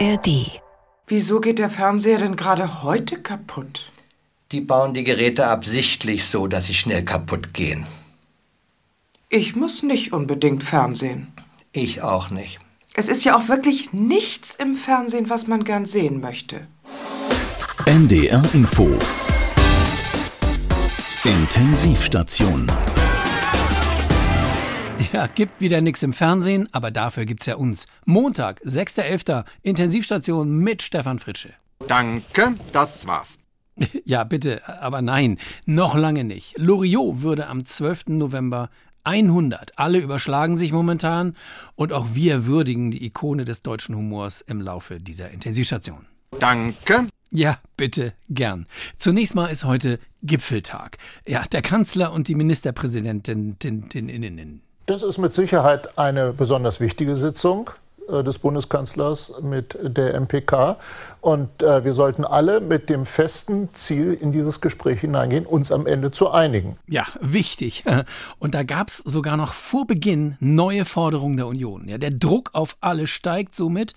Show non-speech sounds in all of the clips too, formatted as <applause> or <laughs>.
ARD. Wieso geht der Fernseher denn gerade heute kaputt? Die bauen die Geräte absichtlich so, dass sie schnell kaputt gehen. Ich muss nicht unbedingt Fernsehen. Ich auch nicht. Es ist ja auch wirklich nichts im Fernsehen, was man gern sehen möchte. NDR Info Intensivstation Ja, gibt wieder nichts im Fernsehen, aber dafür gibt's ja uns. Montag, 6.11. Intensivstation mit Stefan Fritsche. Danke, das war's. <laughs> Ja, bitte, aber nein, noch lange nicht. Loriot würde am 12. November 100. Alle überschlagen sich momentan und auch wir würdigen die Ikone des deutschen Humors im Laufe dieser Intensivstation. Danke. Ja, bitte, gern. Zunächst mal ist heute Gipfeltag. Ja, der Kanzler und die Ministerpräsidentin. Tin, tin, in, in. Das ist mit Sicherheit eine besonders wichtige Sitzung äh, des Bundeskanzlers mit der MPK. Und äh, wir sollten alle mit dem festen Ziel in dieses Gespräch hineingehen, uns am Ende zu einigen. Ja, wichtig. <laughs> Und da gab's sogar noch vor Beginn neue Forderungen der Union. Ja, der Druck auf alle steigt somit.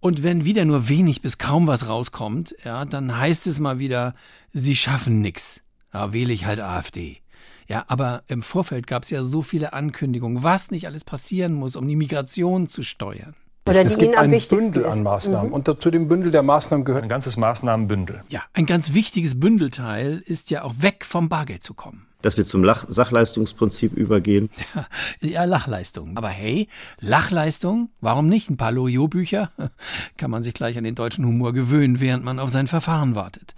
Und wenn wieder nur wenig bis kaum was rauskommt, ja, dann heißt es mal wieder, sie schaffen nix. Ja, wähle ich halt AfD. Ja, aber im Vorfeld gab es ja so viele Ankündigungen, was nicht alles passieren muss, um die Migration zu steuern. Oder es gibt ein Bündel ist. an Maßnahmen. Mhm. Und zu dem Bündel der Maßnahmen gehört ein ganzes Maßnahmenbündel. Ja, ein ganz wichtiges Bündelteil ist ja auch weg vom Bargeld zu kommen dass wir zum Lach Sachleistungsprinzip übergehen. <laughs> Ja, Lachleistung. Aber hey, Lachleistung, warum nicht? Ein paar Loriot-Bücher <laughs> kann man sich gleich an den deutschen Humor gewöhnen, während man auf sein Verfahren wartet.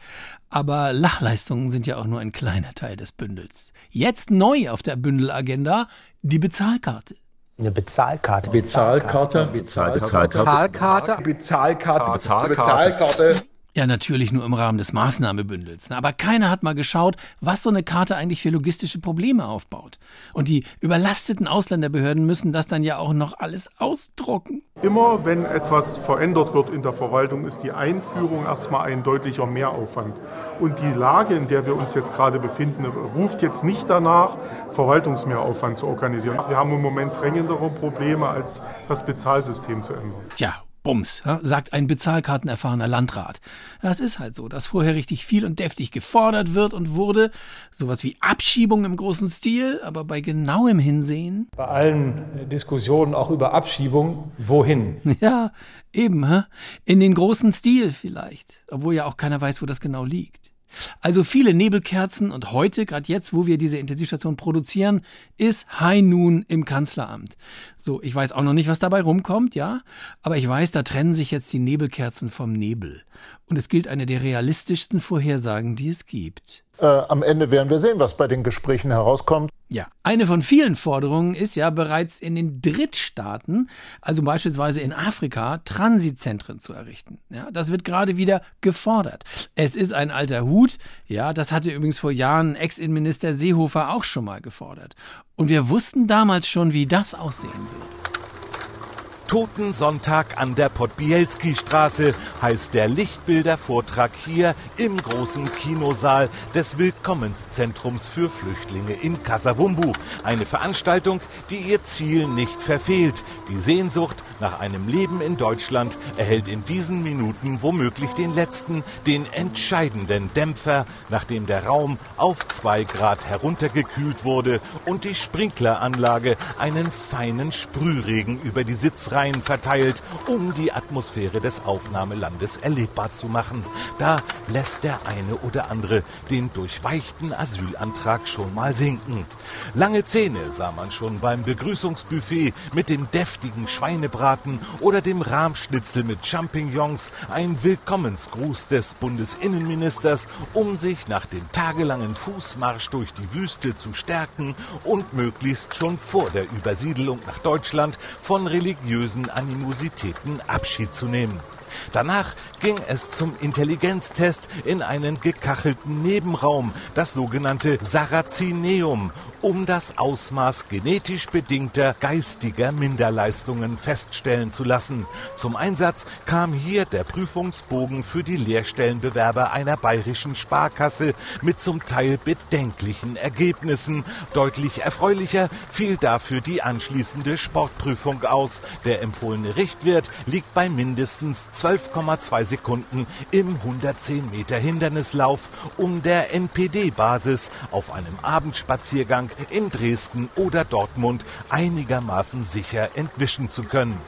Aber Lachleistungen sind ja auch nur ein kleiner Teil des Bündels. Jetzt neu auf der Bündelagenda die Bezahlkarte. Eine Bezahlkarte. Bezahlkarte. Bezahlkarte. Bezahlkarte. Bezahlkarte. Bezahlkarte. Bezahlkarte. Ja, natürlich nur im Rahmen des Maßnahmebündels. Aber keiner hat mal geschaut, was so eine Karte eigentlich für logistische Probleme aufbaut. Und die überlasteten Ausländerbehörden müssen das dann ja auch noch alles ausdrucken. Immer wenn etwas verändert wird in der Verwaltung, ist die Einführung erstmal ein deutlicher Mehraufwand. Und die Lage, in der wir uns jetzt gerade befinden, ruft jetzt nicht danach, Verwaltungsmehraufwand zu organisieren. Wir haben im Moment drängendere Probleme, als das Bezahlsystem zu ändern. Tja, Bums, sagt ein bezahlkartenerfahrener Landrat. Das ist halt so, dass vorher richtig viel und deftig gefordert wird und wurde. Sowas wie Abschiebung im großen Stil, aber bei genauem Hinsehen. Bei allen Diskussionen auch über Abschiebung, wohin? <laughs> Ja, eben, in den großen Stil vielleicht. Obwohl ja auch keiner weiß, wo das genau liegt. Also viele Nebelkerzen und heute, gerade jetzt, wo wir diese Intensivstation produzieren, ist High Noon im Kanzleramt. So, ich weiß auch noch nicht, was dabei rumkommt, ja, aber ich weiß, da trennen sich jetzt die Nebelkerzen vom Nebel. Und es gilt eine der realistischsten Vorhersagen, die es gibt. Äh, am Ende werden wir sehen, was bei den Gesprächen herauskommt. Ja, eine von vielen Forderungen ist ja bereits in den Drittstaaten, also beispielsweise in Afrika, Transitzentren zu errichten. Ja, das wird gerade wieder gefordert. Es ist ein alter Hut. Ja, das hatte übrigens vor Jahren Ex-Innenminister Seehofer auch schon mal gefordert. Und wir wussten damals schon, wie das aussehen wird. Totensonntag an der Podbielski-Straße heißt der Lichtbildervortrag hier im großen Kinosaal des Willkommenszentrums für Flüchtlinge in Kasavumbu. Eine Veranstaltung, die ihr Ziel nicht verfehlt. Die Sehnsucht nach einem Leben in Deutschland erhält in diesen Minuten womöglich den letzten, den entscheidenden Dämpfer, nachdem der Raum auf zwei Grad heruntergekühlt wurde und die Sprinkleranlage einen feinen Sprühregen über die Sitzreihe Reihen verteilt, um die Atmosphäre des Aufnahmelandes erlebbar zu machen. Da lässt der eine oder andere den durchweichten Asylantrag schon mal sinken. Lange Zähne sah man schon beim Begrüßungsbuffet mit dem deftigen Schweinebraten oder dem Rahmschnitzel mit Champignons, ein Willkommensgruß des Bundesinnenministers, um sich nach dem tagelangen Fußmarsch durch die Wüste zu stärken und möglichst schon vor der Übersiedelung nach Deutschland von religiösen Animositäten Abschied zu nehmen. Danach ging es zum Intelligenztest in einen gekachelten Nebenraum, das sogenannte Sarazineum, um das Ausmaß genetisch bedingter geistiger Minderleistungen feststellen zu lassen. Zum Einsatz kam hier der Prüfungsbogen für die Lehrstellenbewerber einer bayerischen Sparkasse mit zum Teil bedenklichen Ergebnissen. Deutlich erfreulicher fiel dafür die anschließende Sportprüfung aus. Der empfohlene Richtwert liegt bei mindestens 12,2 Sekunden im 110 Meter Hindernislauf, um der NPD-Basis auf einem Abendspaziergang in Dresden oder Dortmund einigermaßen sicher entwischen zu können.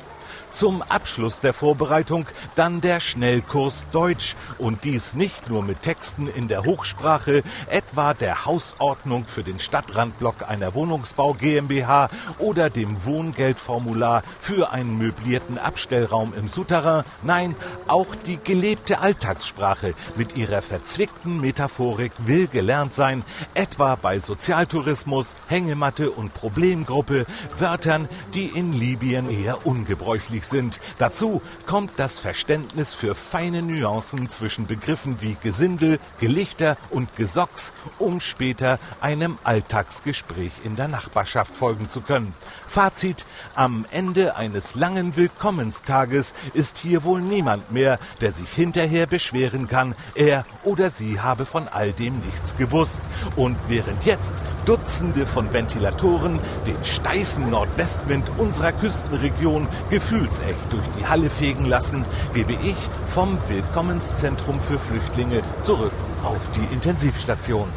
Zum Abschluss der Vorbereitung dann der Schnellkurs Deutsch und dies nicht nur mit Texten in der Hochsprache, etwa der Hausordnung für den Stadtrandblock einer Wohnungsbau GmbH oder dem Wohngeldformular für einen möblierten Abstellraum im Souterrain. Nein, auch die gelebte Alltagssprache mit ihrer verzwickten Metaphorik will gelernt sein, etwa bei Sozialtourismus, Hängematte und Problemgruppe, Wörtern, die in Libyen eher ungebräuchlich wichtig sind. Dazu kommt das Verständnis für feine Nuancen zwischen Begriffen wie Gesindel, Gelichter und Gesocks, um später einem Alltagsgespräch in der Nachbarschaft folgen zu können. Fazit, am Ende eines langen Willkommenstages ist hier wohl niemand mehr, der sich hinterher beschweren kann, er oder sie habe von all dem nichts gewusst. Und während jetzt Dutzende von Ventilatoren den steifen Nordwestwind unserer Küstenregion gefühlsecht durch die Halle fegen lassen, gebe ich vom Willkommenszentrum für Flüchtlinge zurück auf die Intensivstation.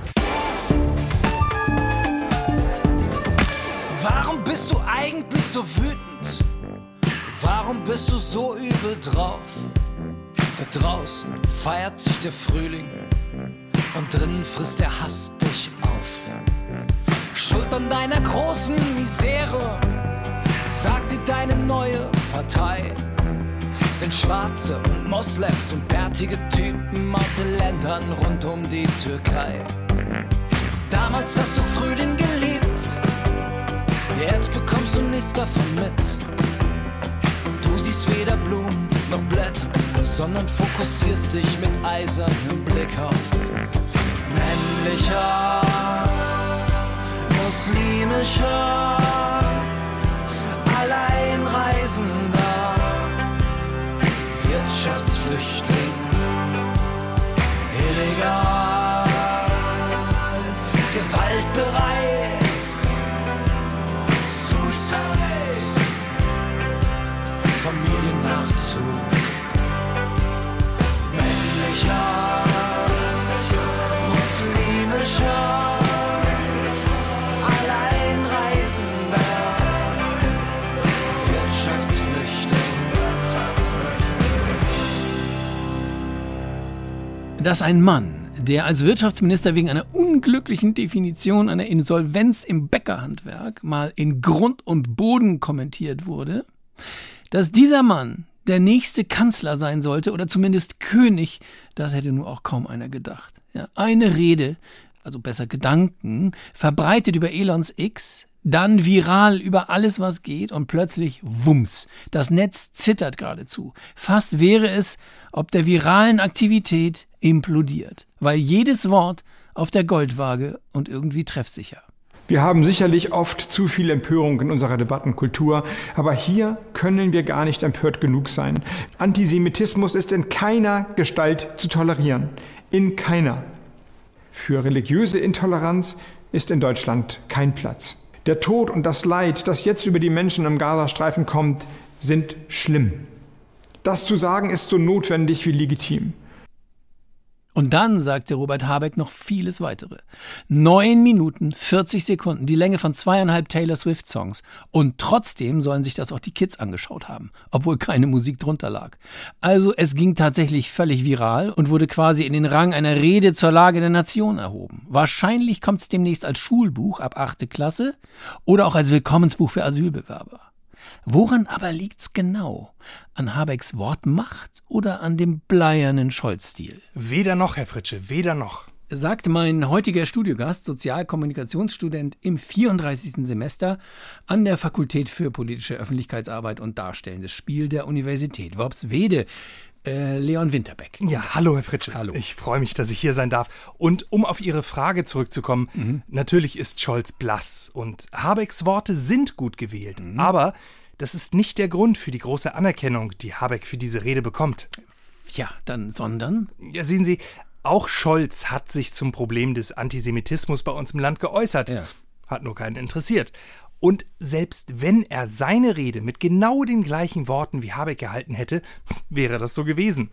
So wütend? Warum bist du so übel drauf? Da draußen feiert sich der Frühling und drinnen frisst der Hass dich auf. Schuld an deiner großen Misere, sagt dir deine neue Partei. Sind Schwarze Moslems und bärtige Typen aus den Ländern rund um die Türkei. Damals hast du Frühling jetzt bekommst du nichts davon mit. Du siehst weder Blumen noch Blätter, sondern fokussierst dich mit eisernem Blick auf männlicher, muslimischer, Alleinreisender, Wirtschaftsflüchtling, illegal, dass ein Mann, der als Wirtschaftsminister wegen einer unglücklichen Definition einer Insolvenz im Bäckerhandwerk mal in Grund und Boden kommentiert wurde, dass dieser Mann der nächste Kanzler sein sollte oder zumindest König, das hätte nur auch kaum einer gedacht. Ja, eine Rede, also besser Gedanken, verbreitet über Elons X, dann viral über alles, was geht und plötzlich Wumms. Das Netz zittert geradezu. Fast wäre es, ob der viralen Aktivität implodiert, weil jedes Wort auf der Goldwaage und irgendwie treffsicher. Wir haben sicherlich oft zu viel Empörung in unserer Debattenkultur, aber hier können wir gar nicht empört genug sein. Antisemitismus ist in keiner Gestalt zu tolerieren. In keiner. Für religiöse Intoleranz ist in Deutschland kein Platz. Der Tod und das Leid, das jetzt über die Menschen im Gazastreifen kommt, sind schlimm. Das zu sagen ist so notwendig wie legitim. Und dann sagte Robert Habeck noch vieles weitere. Neun Minuten, 40 Sekunden, die Länge von zweieinhalb Taylor Swift Songs. Und trotzdem sollen sich das auch die Kids angeschaut haben, obwohl keine Musik drunter lag. Also es ging tatsächlich völlig viral und wurde quasi in den Rang einer Rede zur Lage der Nation erhoben. Wahrscheinlich kommt es demnächst als Schulbuch ab achte Klasse oder auch als Willkommensbuch für Asylbewerber. Woran aber liegt's genau? An Habecks Wortmacht oder an dem bleiernen Scholz-Stil? Weder noch, Herr Fritsche, weder noch. Sagt mein heutiger Studiogast, Sozialkommunikationsstudent im 34. Semester an der Fakultät für politische Öffentlichkeitsarbeit und Darstellendes Spiel der Universität Worpswede. Äh, Leon Winterbeck. Ja, hallo Herr Fritsche. Hallo. Ich freue mich, dass ich hier sein darf. Und um auf Ihre Frage zurückzukommen, mhm. natürlich ist Scholz blass und Habecks Worte sind gut gewählt. Mhm. Aber das ist nicht der Grund für die große Anerkennung, die Habeck für diese Rede bekommt. Ja, dann, sondern? Ja, sehen Sie, auch Scholz hat sich zum Problem des Antisemitismus bei uns im Land geäußert. Ja. Hat nur keinen interessiert. Und selbst wenn er seine Rede mit genau den gleichen Worten wie Habeck gehalten hätte, wäre das so gewesen.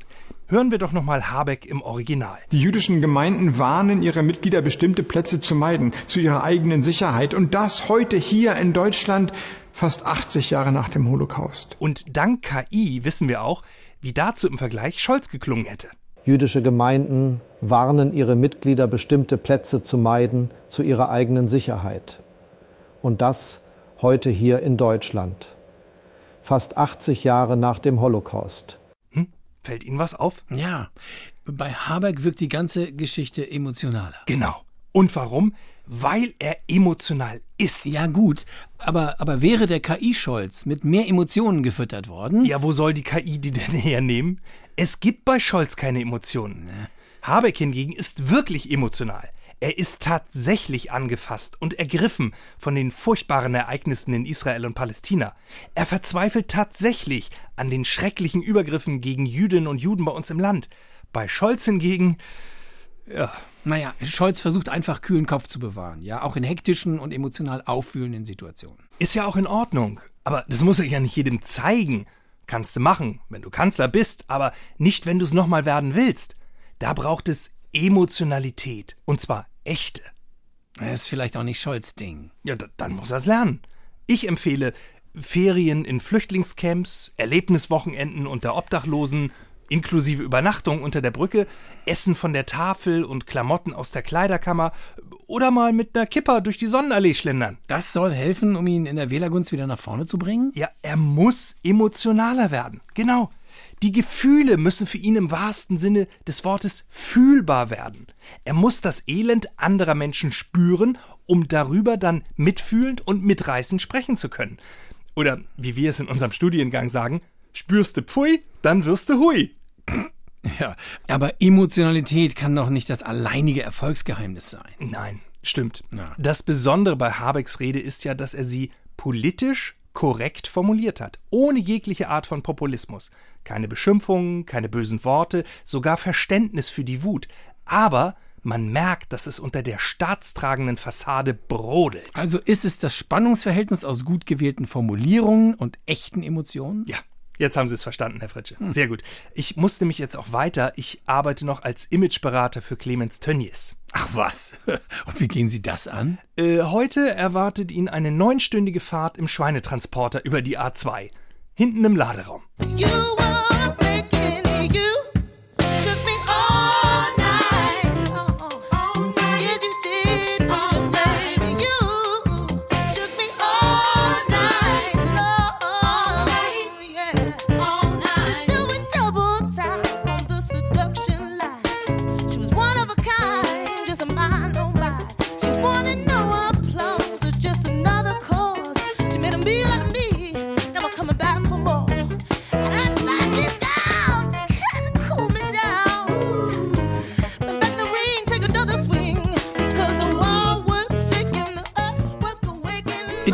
Hören wir doch nochmal Habeck im Original. Die jüdischen Gemeinden warnen ihre Mitglieder, bestimmte Plätze zu meiden, zu ihrer eigenen Sicherheit. Und das heute hier in Deutschland, fast 80 Jahre nach dem Holocaust. Und dank KI wissen wir auch, wie dazu im Vergleich Scholz geklungen hätte. Jüdische Gemeinden warnen ihre Mitglieder, bestimmte Plätze zu meiden, zu ihrer eigenen Sicherheit. Und das heute hier in Deutschland. Fast 80 Jahre nach dem Holocaust. Hm? Fällt Ihnen was auf? Ja, bei Habeck wirkt die ganze Geschichte emotionaler. Genau. Und warum? Weil er emotional ist. Ja, gut, aber, aber wäre der KI-Scholz mit mehr Emotionen gefüttert worden? Ja, wo soll die KI die denn <laughs> hernehmen? Es gibt bei Scholz keine Emotionen. Nee. Habeck hingegen ist wirklich emotional. Er ist tatsächlich angefasst und ergriffen von den furchtbaren Ereignissen in Israel und Palästina. Er verzweifelt tatsächlich an den schrecklichen Übergriffen gegen Jüdinnen und Juden bei uns im Land. Bei Scholz hingegen, ja. Naja, Scholz versucht einfach kühlen Kopf zu bewahren, ja, auch in hektischen und emotional auffühlenden Situationen. Ist ja auch in Ordnung, aber das muss er ja nicht jedem zeigen. Kannst du machen, wenn du Kanzler bist, aber nicht, wenn du es nochmal werden willst. Da braucht es Emotionalität. Und zwar echte. Das ist vielleicht auch nicht Scholz Ding. Ja, dann muss er es lernen. Ich empfehle Ferien in Flüchtlingscamps, Erlebniswochenenden unter Obdachlosen, inklusive Übernachtung unter der Brücke, Essen von der Tafel und Klamotten aus der Kleiderkammer oder mal mit einer Kipper durch die Sonnenallee schlendern. Das soll helfen, um ihn in der Wählergunst wieder nach vorne zu bringen? Ja, er muss emotionaler werden. Genau. Die Gefühle müssen für ihn im wahrsten Sinne des Wortes fühlbar werden. Er muss das Elend anderer Menschen spüren, um darüber dann mitfühlend und mitreißend sprechen zu können. Oder wie wir es in unserem Studiengang sagen, spürst du Pfui, dann wirst du Hui. Ja, aber Emotionalität kann doch nicht das alleinige Erfolgsgeheimnis sein. Nein, stimmt. Ja. Das Besondere bei Habecks Rede ist ja, dass er sie politisch korrekt formuliert hat, ohne jegliche Art von Populismus. Keine Beschimpfungen, keine bösen Worte, sogar Verständnis für die Wut. Aber man merkt, dass es unter der staatstragenden Fassade brodelt. Also ist es das Spannungsverhältnis aus gut gewählten Formulierungen und echten Emotionen? Ja. Jetzt haben Sie es verstanden, Herr Fritsche. Hm. Sehr gut. Ich muss nämlich jetzt auch weiter. Ich arbeite noch als Imageberater für Clemens Tönnies. Ach was? <laughs> Und wie gehen Sie das an? Äh, heute erwartet ihn eine neunstündige Fahrt im Schweinetransporter über die A2. Hinten im Laderaum. You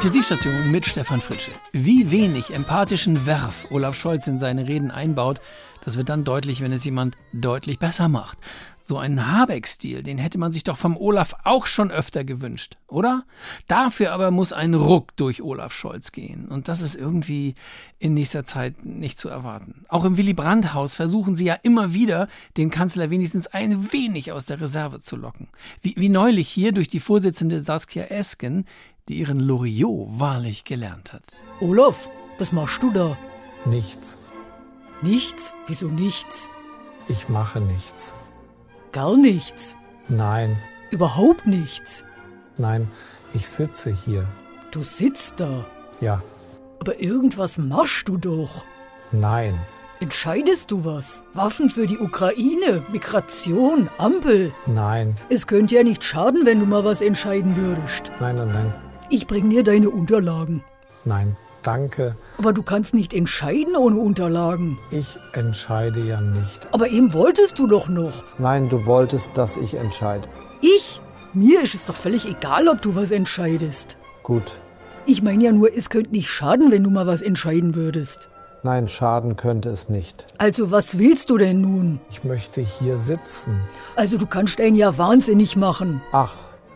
Intensivstation mit Stefan Fritsche. Wie wenig empathischen Werf Olaf Scholz in seine Reden einbaut, das wird dann deutlich, wenn es jemand deutlich besser macht. So einen Habeck-Stil, den hätte man sich doch vom Olaf auch schon öfter gewünscht, oder? Dafür aber muss ein Ruck durch Olaf Scholz gehen. Und das ist irgendwie in nächster Zeit nicht zu erwarten. Auch im Willy Brandt-Haus versuchen sie ja immer wieder, den Kanzler wenigstens ein wenig aus der Reserve zu locken. Wie, wie neulich hier durch die Vorsitzende Saskia Esken, die ihren Loriot wahrlich gelernt hat. Olaf, was machst du da? Nichts. Nichts? Wieso nichts? Ich mache nichts. Gar nichts? Nein. Überhaupt nichts? Nein, ich sitze hier. Du sitzt da? Ja. Aber irgendwas machst du doch. Nein. Entscheidest du was? Waffen für die Ukraine, Migration, Ampel? Nein. Es könnte ja nicht schaden, wenn du mal was entscheiden würdest. Nein, nein, nein. Ich bring dir deine Unterlagen. Nein, danke. Aber du kannst nicht entscheiden ohne Unterlagen. Ich entscheide ja nicht. Aber eben wolltest du doch noch. Nein, du wolltest, dass ich entscheide. Ich? Mir ist es doch völlig egal, ob du was entscheidest. Gut. Ich meine ja nur, es könnte nicht schaden, wenn du mal was entscheiden würdest. Nein, schaden könnte es nicht. Also was willst du denn nun? Ich möchte hier sitzen. Also du kannst einen ja wahnsinnig machen. Ach,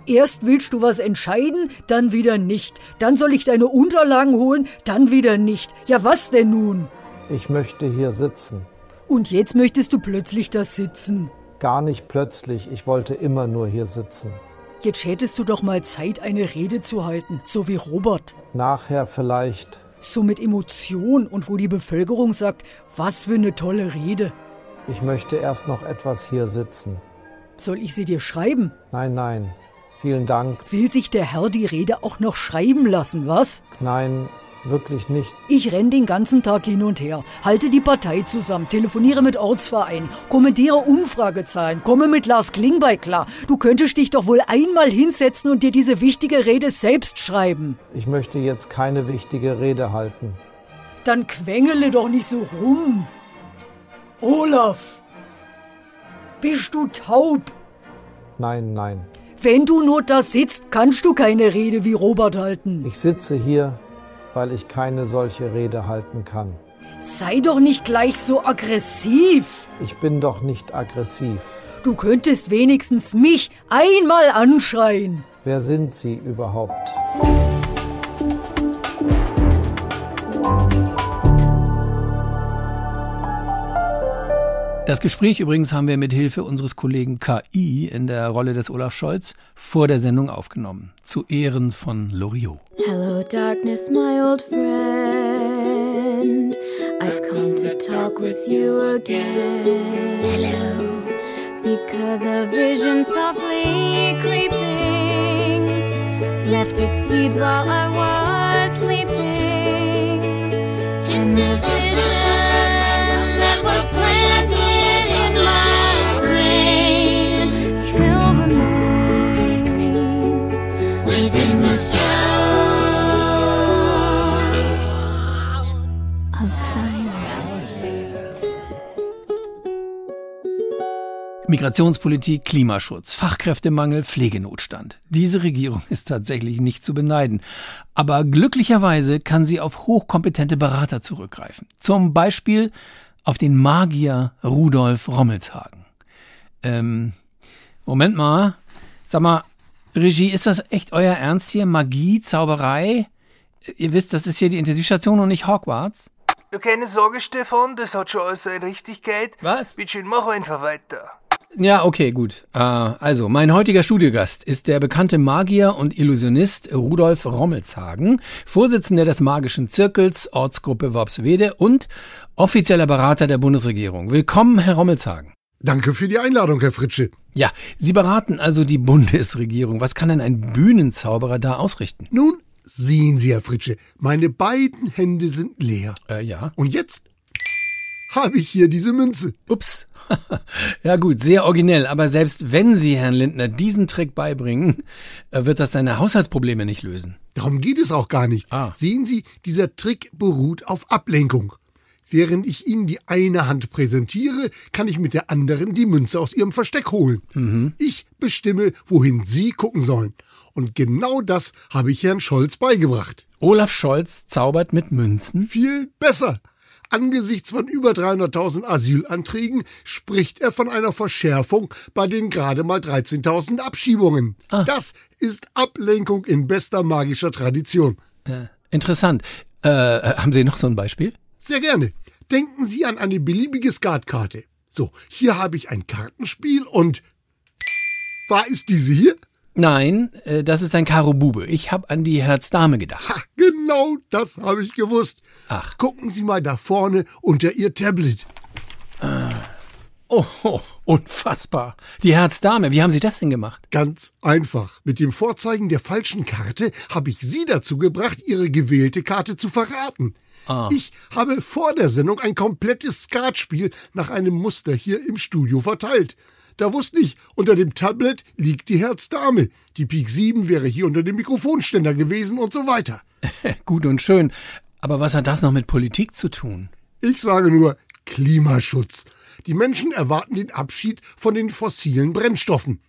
Erst willst du was entscheiden, dann wieder nicht. Dann soll ich deine Unterlagen holen, dann wieder nicht. Ja, was denn nun? Ich möchte hier sitzen. Und jetzt möchtest du plötzlich da sitzen. Gar nicht plötzlich, ich wollte immer nur hier sitzen. Jetzt hättest du doch mal Zeit, eine Rede zu halten, so wie Robert. Nachher vielleicht. So mit Emotion und wo die Bevölkerung sagt, was für eine tolle Rede. Ich möchte erst noch etwas hier sitzen. Soll ich sie dir schreiben? Nein, nein. Vielen Dank. Will sich der Herr die Rede auch noch schreiben lassen, was? Nein, wirklich nicht. Ich renn den ganzen Tag hin und her, halte die Partei zusammen, telefoniere mit Ortsvereinen, kommentiere Umfragezahlen, komme mit Lars Klingbeil klar. Du könntest dich doch wohl einmal hinsetzen und dir diese wichtige Rede selbst schreiben. Ich möchte jetzt keine wichtige Rede halten. Dann quengele doch nicht so rum. Olaf, bist du taub? Nein, nein. Wenn du nur da sitzt, kannst du keine Rede wie Robert halten. Ich sitze hier, weil ich keine solche Rede halten kann. Sei doch nicht gleich so aggressiv. Ich bin doch nicht aggressiv. Du könntest wenigstens mich einmal anschreien. Wer sind Sie überhaupt? Das Gespräch übrigens haben wir mit Hilfe unseres Kollegen KI in der Rolle des Olaf Scholz vor der Sendung aufgenommen. Zu Ehren von Loriot. Hello, darkness, my old friend. I've come to talk with you again. Hello. Because a vision softly creeping left its seeds while I was sleeping. And the vision Migrationspolitik, Klimaschutz, Fachkräftemangel, Pflegenotstand. Diese Regierung ist tatsächlich nicht zu beneiden. Aber glücklicherweise kann sie auf hochkompetente Berater zurückgreifen. Zum Beispiel auf den Magier Rudolf Rommelshagen. Ähm, Moment mal. Sag mal, Regie, ist das echt euer Ernst hier? Magie, Zauberei? Ihr wisst, das ist hier die Intensivstation und nicht Hogwarts? Du keine Sorge, Stefan, das hat schon alles seine Richtigkeit. Was? Bitte schön, mach einfach weiter. Ja, okay, gut. Äh, also, mein heutiger Studiogast ist der bekannte Magier und Illusionist Rudolf Rommelshagen, Vorsitzender des Magischen Zirkels, Ortsgruppe Worpswede und offizieller Berater der Bundesregierung. Willkommen, Herr Rommelshagen. Danke für die Einladung, Herr Fritsche. Ja, Sie beraten also die Bundesregierung. Was kann denn ein Bühnenzauberer da ausrichten? Nun, sehen Sie, Herr Fritsche, meine beiden Hände sind leer. Äh, ja. Und jetzt habe ich hier diese Münze. Ups. <laughs> ja gut, sehr originell, aber selbst wenn Sie Herrn Lindner diesen Trick beibringen, äh, wird das seine Haushaltsprobleme nicht lösen. Darum geht es auch gar nicht. Ah. Sehen Sie, dieser Trick beruht auf Ablenkung. Während ich Ihnen die eine Hand präsentiere, kann ich mit der anderen die Münze aus Ihrem Versteck holen. Mhm. Ich bestimme, wohin Sie gucken sollen. Und genau das habe ich Herrn Scholz beigebracht. Olaf Scholz zaubert mit Münzen? Viel besser. Angesichts von über 300.000 Asylanträgen spricht er von einer Verschärfung bei den gerade mal 13.000 Abschiebungen. Ah. Das ist Ablenkung in bester magischer Tradition. Äh, interessant. Äh, haben Sie noch so ein Beispiel? Sehr gerne. Denken Sie an eine beliebige Skatkarte. So, hier habe ich ein Kartenspiel und... War ist diese hier? Nein, äh, das ist ein Karo Bube. Ich habe an die Herz-Dame gedacht. Ha, genau das habe ich gewusst. Ach. Gucken Sie mal da vorne unter Ihr Tablet. Oh, oh, unfassbar. Die Herz-Dame, wie haben Sie das denn gemacht? Ganz einfach. Mit dem Vorzeigen der falschen Karte habe ich Sie dazu gebracht, Ihre gewählte Karte zu verraten. Ah. Ich habe vor der Sendung ein komplettes Skatspiel nach einem Muster hier im Studio verteilt. Da wusste ich, unter dem Tablet liegt die Herzdame. Die Pik 7 wäre hier unter dem Mikrofonständer gewesen und so weiter. <laughs> Gut und schön. Aber was hat das noch mit Politik zu tun? Ich sage nur Klimaschutz. Die Menschen erwarten den Abschied von den fossilen Brennstoffen.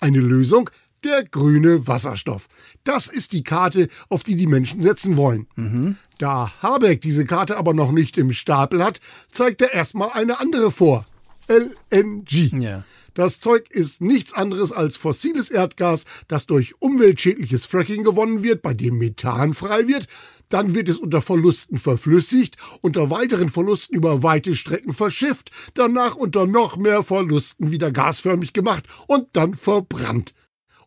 Eine Lösung? Der grüne Wasserstoff. Das ist die Karte, auf die die Menschen setzen wollen. Mhm. Da Habeck diese Karte aber noch nicht im Stapel hat, zeigt er erstmal eine andere vor. LNG. Ja. Das Zeug ist nichts anderes als fossiles Erdgas, das durch umweltschädliches Fracking gewonnen wird, bei dem Methan frei wird. Dann wird es unter Verlusten verflüssigt, unter weiteren Verlusten über weite Strecken verschifft, danach unter noch mehr Verlusten wieder gasförmig gemacht und dann verbrannt.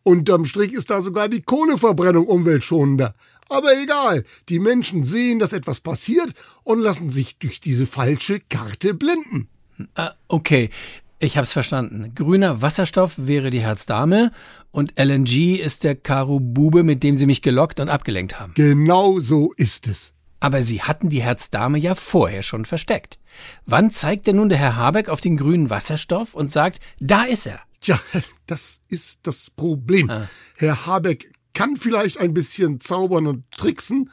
Unterm Strich ist da sogar die Kohleverbrennung umweltschonender. Aber egal, die Menschen sehen, dass etwas passiert und lassen sich durch diese falsche Karte blenden. Ah, okay, ich hab's verstanden. Grüner Wasserstoff wäre die Herzdame und LNG ist der Karo Bube, mit dem Sie mich gelockt und abgelenkt haben. Genau so ist es. Aber Sie hatten die Herzdame ja vorher schon versteckt. Wann zeigt denn nun der Herr Habeck auf den grünen Wasserstoff und sagt, da ist er? Tja, das ist das Problem. Ah. Herr Habeck kann vielleicht ein bisschen zaubern und tricksen,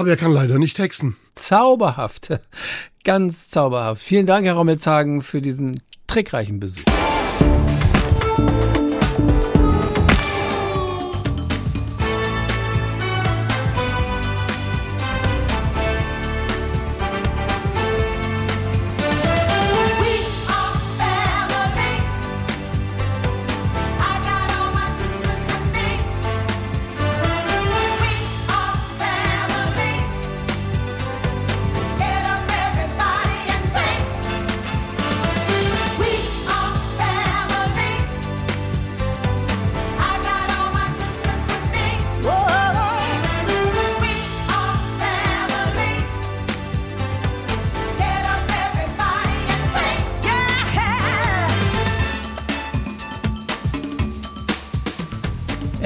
aber er kann leider nicht hexen. Zauberhaft. Ganz zauberhaft. Vielen Dank, Herr Rommelzagen, für diesen trickreichen Besuch.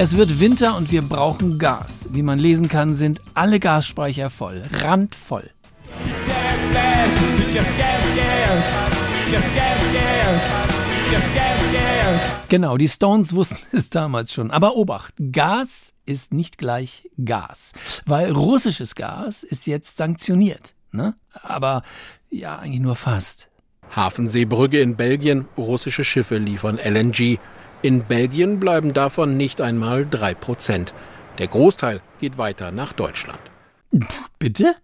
Es wird Winter und wir brauchen Gas. Wie man lesen kann, sind alle Gasspeicher voll, randvoll. Genau, die Stones wussten <laughs> es damals schon. Aber Obacht, Gas ist nicht gleich Gas, weil russisches Gas ist jetzt sanktioniert. Ne? Aber ja, eigentlich nur fast. Hafenseebrücke in Belgien, russische Schiffe liefern LNG. In Belgien bleiben davon nicht einmal drei Prozent. Der Großteil geht weiter nach Deutschland. Bitte?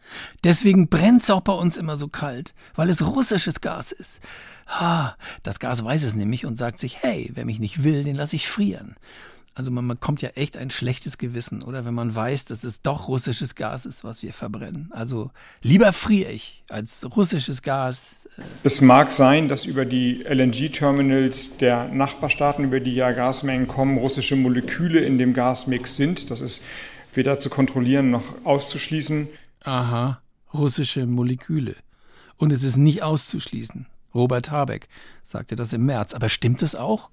Deswegen brennt es auch bei uns immer so kalt, weil es russisches Gas ist. Ha, das Gas weiß es nämlich und sagt sich, hey, wer mich nicht will, den lasse ich frieren. Also man bekommt ja echt ein schlechtes Gewissen, oder wenn man weiß, dass es doch russisches Gas ist, was wir verbrennen. Also lieber friere ich als russisches Gas. Äh es mag sein, dass über die LNG-Terminals der Nachbarstaaten, über die ja Gasmengen kommen, russische Moleküle in dem Gasmix sind. Das ist weder zu kontrollieren noch auszuschließen. Aha, russische Moleküle. Und es ist nicht auszuschließen. Robert Habeck sagte das im März. Aber stimmt es auch?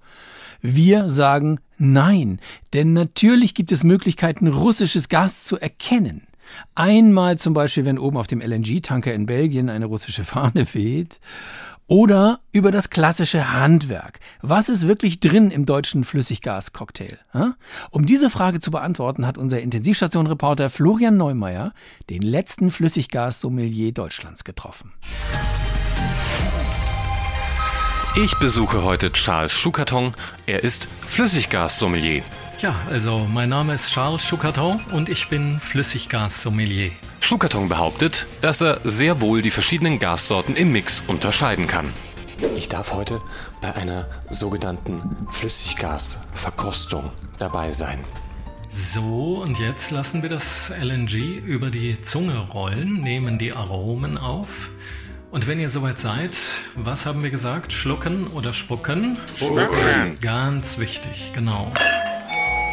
Wir sagen nein, denn natürlich gibt es Möglichkeiten, russisches Gas zu erkennen. Einmal zum Beispiel, wenn oben auf dem LNG-Tanker in Belgien eine russische Fahne weht. Oder über das klassische Handwerk. Was ist wirklich drin im deutschen Flüssiggascocktail? Um diese Frage zu beantworten, hat unser Intensivstation-Reporter Florian Neumeier den letzten Flüssiggas-Sommelier Deutschlands getroffen. Ich besuche heute Charles Schukarton. Er ist Flüssiggas-Sommelier. Ja, also mein Name ist Charles Schukarton und ich bin Flüssiggas-Sommelier. Schukarton behauptet, dass er sehr wohl die verschiedenen Gassorten im Mix unterscheiden kann. Ich darf heute bei einer sogenannten Flüssiggasverkrustung dabei sein. So, und jetzt lassen wir das LNG über die Zunge rollen, nehmen die Aromen auf. Und wenn ihr soweit seid, was haben wir gesagt? Schlucken oder spucken? Spucken. Ganz wichtig, genau.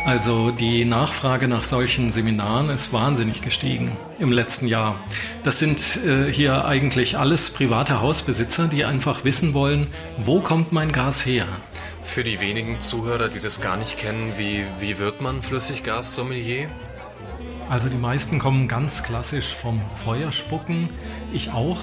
Also die Nachfrage nach solchen Seminaren ist wahnsinnig gestiegen im letzten Jahr. Das sind äh, hier eigentlich alles private Hausbesitzer, die einfach wissen wollen, wo kommt mein Gas her? Für die wenigen Zuhörer, die das gar nicht kennen, wie, wie wird man Flüssiggas-Sommelier? Also die meisten kommen ganz klassisch vom Feuerspucken, ich auch.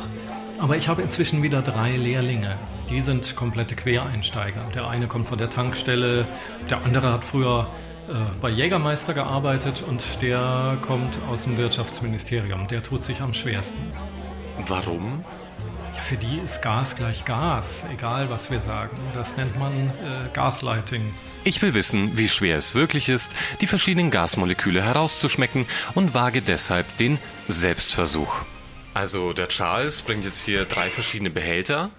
Aber ich habe inzwischen wieder drei Lehrlinge. Die sind komplette Quereinsteiger. Der eine kommt von der Tankstelle, der andere hat früher äh, bei Jägermeister gearbeitet und der kommt aus dem Wirtschaftsministerium. Der tut sich am schwersten. Warum? Ja, für die ist Gas gleich Gas, egal was wir sagen. Das nennt man äh, Gaslighting. Ich will wissen, wie schwer es wirklich ist, die verschiedenen Gasmoleküle herauszuschmecken und wage deshalb den Selbstversuch. Also der Charles bringt jetzt hier drei verschiedene Behälter.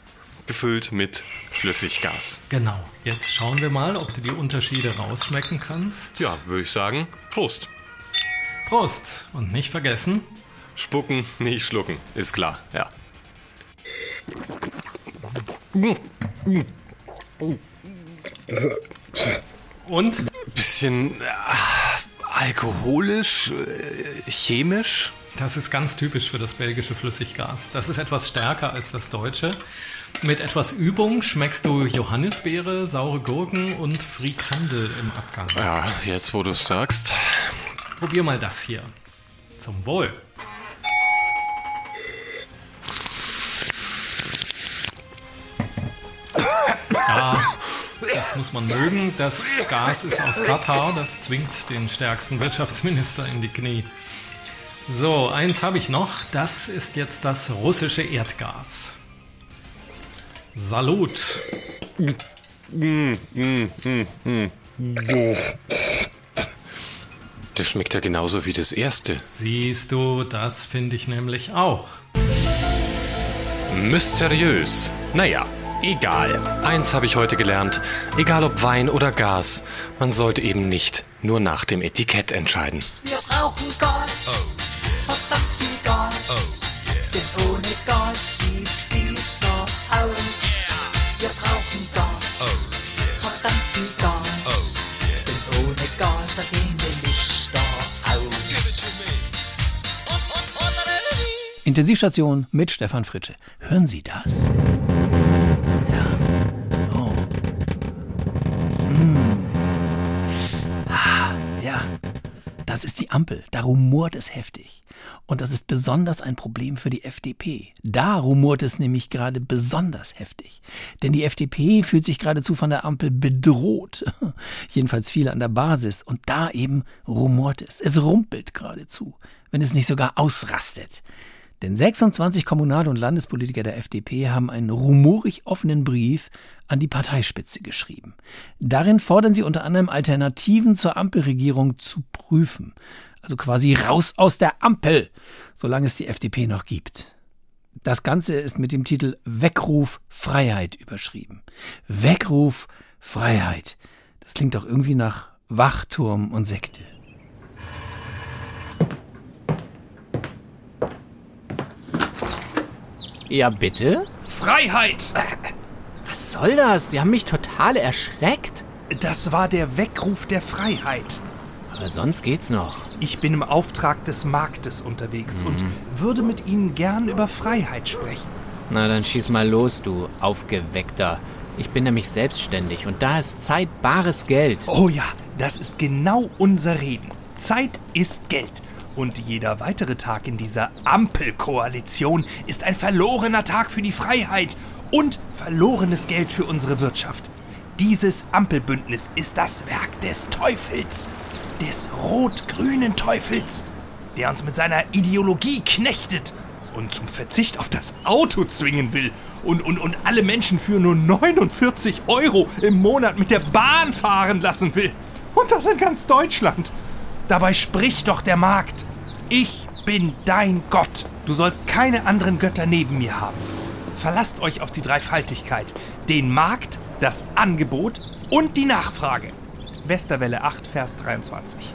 gefüllt mit Flüssiggas. Genau. Jetzt schauen wir mal, ob du die Unterschiede rausschmecken kannst. Ja, würde ich sagen, Prost. Prost. Und nicht vergessen. Spucken, nicht schlucken, ist klar, ja. Und? Bisschen äh, alkoholisch, äh, chemisch. Das ist ganz typisch für das belgische Flüssiggas. Das ist etwas stärker als das deutsche. Mit etwas Übung schmeckst du Johannisbeere, saure Gurken und Frikandel im Abgang. Ja, jetzt wo du es sagst. Probier mal das hier. Zum Wohl. Ja, das muss man mögen. Das Gas ist aus Katar. Das zwingt den stärksten Wirtschaftsminister in die Knie. So, eins habe ich noch. Das ist jetzt das russische Erdgas. Salut. Das schmeckt ja genauso wie das erste. Siehst du, das finde ich nämlich auch. Mysteriös. Naja, egal. Eins habe ich heute gelernt. Egal ob Wein oder Gas, man sollte eben nicht nur nach dem Etikett entscheiden. Wir Intensivstation mit Stefan Fritsche. Hören Sie das? Ja. Oh. Mm. Ah, ja. Das ist die Ampel. Da rumort es heftig. Und das ist besonders ein Problem für die FDP. Da rumort es nämlich gerade besonders heftig. Denn die FDP fühlt sich geradezu von der Ampel bedroht. <laughs> Jedenfalls viele an der Basis. Und da eben rumort es. Es rumpelt geradezu, wenn es nicht sogar ausrastet. Denn 26 Kommunal- und Landespolitiker der FDP haben einen rumorig offenen Brief an die Parteispitze geschrieben. Darin fordern sie unter anderem Alternativen zur Ampelregierung zu prüfen. Also quasi raus aus der Ampel, solange es die FDP noch gibt. Das Ganze ist mit dem Titel Weckruf Freiheit überschrieben. Weckruf Freiheit. Das klingt doch irgendwie nach Wachturm und Sekte. Ja, bitte? Freiheit! Was soll das? Sie haben mich total erschreckt. Das war der Weckruf der Freiheit. Aber sonst geht's noch. Ich bin im Auftrag des Marktes unterwegs Mhm. und würde mit Ihnen gern über Freiheit sprechen. Na, dann schieß mal los, du Aufgeweckter. Ich bin nämlich selbstständig und da ist Zeit bares Geld. Oh ja, das ist genau unser Reden. Zeit ist Geld. Und jeder weitere Tag in dieser Ampelkoalition ist ein verlorener Tag für die Freiheit und verlorenes Geld für unsere Wirtschaft. Dieses Ampelbündnis ist das Werk des Teufels, des rot-grünen Teufels, der uns mit seiner Ideologie knechtet und zum Verzicht auf das Auto zwingen will und, und, und alle Menschen für nur 49 Euro im Monat mit der Bahn fahren lassen will. Und das in ganz Deutschland. Dabei spricht doch der Markt. Ich bin dein Gott. Du sollst keine anderen Götter neben mir haben. Verlasst euch auf die Dreifaltigkeit. Den Markt, das Angebot und die Nachfrage. Westerwelle 8, Vers 23.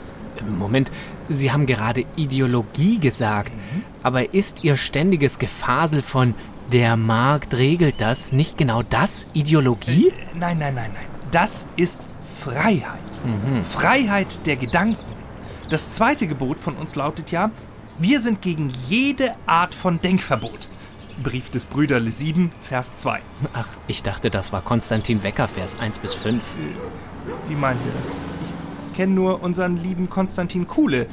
Moment, Sie haben gerade Ideologie gesagt. Aber ist Ihr ständiges Gefasel von der Markt regelt das nicht genau das Ideologie? Nein, nein, nein, nein. Das ist Freiheit. Mhm. Freiheit der Gedanken. Das zweite Gebot von uns lautet ja, wir sind gegen jede Art von Denkverbot. Brief des Brüderle 7, Vers 2. Ach, ich dachte, das war Konstantin Wecker, Vers 1 bis 5. Wie meinen Sie das? Ich kenne nur unseren lieben Konstantin Kuhle,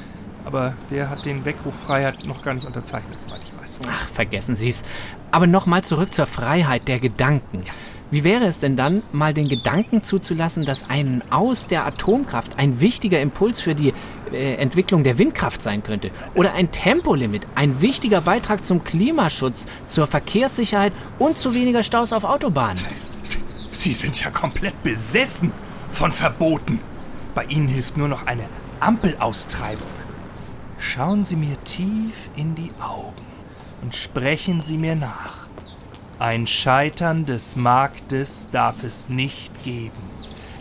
aber der hat den Weckruf Freiheit noch gar nicht unterzeichnet, soweit ich weiß. Ach, vergessen Sie es. Aber nochmal zurück zur Freiheit der Gedanken. Wie wäre es denn dann, mal den Gedanken zuzulassen, dass ein Aus der Atomkraft ein wichtiger Impuls für die äh, Entwicklung der Windkraft sein könnte? Oder ein Tempolimit, ein wichtiger Beitrag zum Klimaschutz, zur Verkehrssicherheit und zu weniger Staus auf Autobahnen? Sie, <laughs> Sie sind ja komplett besessen von Verboten. Bei Ihnen hilft nur noch eine Ampelaustreibung. Schauen Sie mir tief in die Augen und sprechen Sie mir nach. Ein Scheitern des Marktes darf es nicht geben.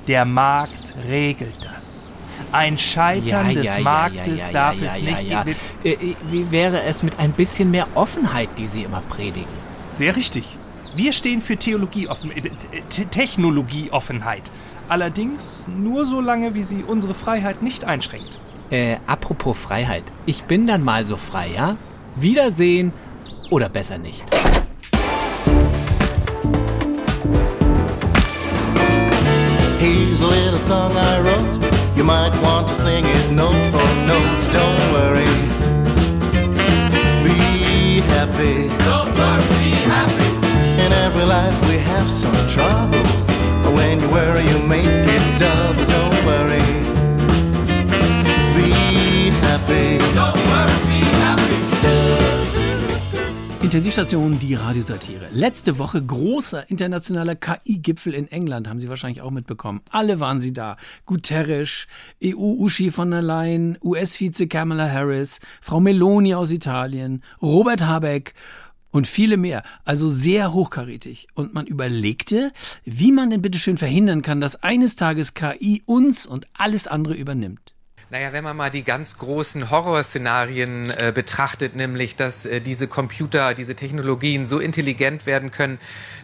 Der Markt regelt das. Ein Scheitern des Marktes darf es nicht ja. geben. Äh, äh, Wie wäre es mit ein bisschen mehr Offenheit, die Sie immer predigen? Sehr richtig. Wir stehen für Theologieoffen, äh, Technologieoffenheit. Allerdings nur so lange, wie sie unsere Freiheit nicht einschränkt. Äh, apropos Freiheit. Ich bin dann mal so frei, ja? Wiedersehen oder besser nicht. Song I wrote. You might want to sing it note for note. Don't worry. Be happy. Don't worry, be happy. In every life we have some trouble. When you worry, you make Intensivstation, die Radiosatire. Letzte Woche großer internationaler KI-Gipfel in England, haben Sie wahrscheinlich auch mitbekommen. Alle waren sie da. Guterres, EU-Uschi von der Leyen, US-Vize Kamala Harris, Frau Meloni aus Italien, Robert Habeck und viele mehr. Also sehr hochkarätig. Und man überlegte, wie man denn bitteschön verhindern kann, dass eines Tages KI uns und alles andere übernimmt. Naja, wenn man mal die ganz großen Horrorszenarien äh, betrachtet, nämlich, dass äh, diese Computer, diese Technologien so intelligent werden können,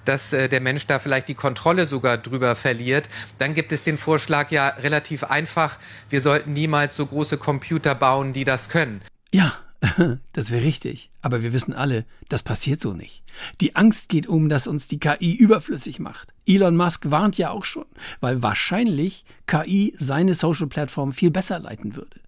dass äh, der Mensch da vielleicht die Kontrolle sogar drüber verliert, dann gibt es den Vorschlag ja relativ einfach, wir sollten niemals so große Computer bauen, die das können. Ja, <laughs> das wäre richtig. Aber wir wissen alle, das passiert so nicht. Die Angst geht um, dass uns die KI überflüssig macht. Elon Musk warnt ja auch schon, weil wahrscheinlich KI seine Social-Plattform viel besser leiten würde.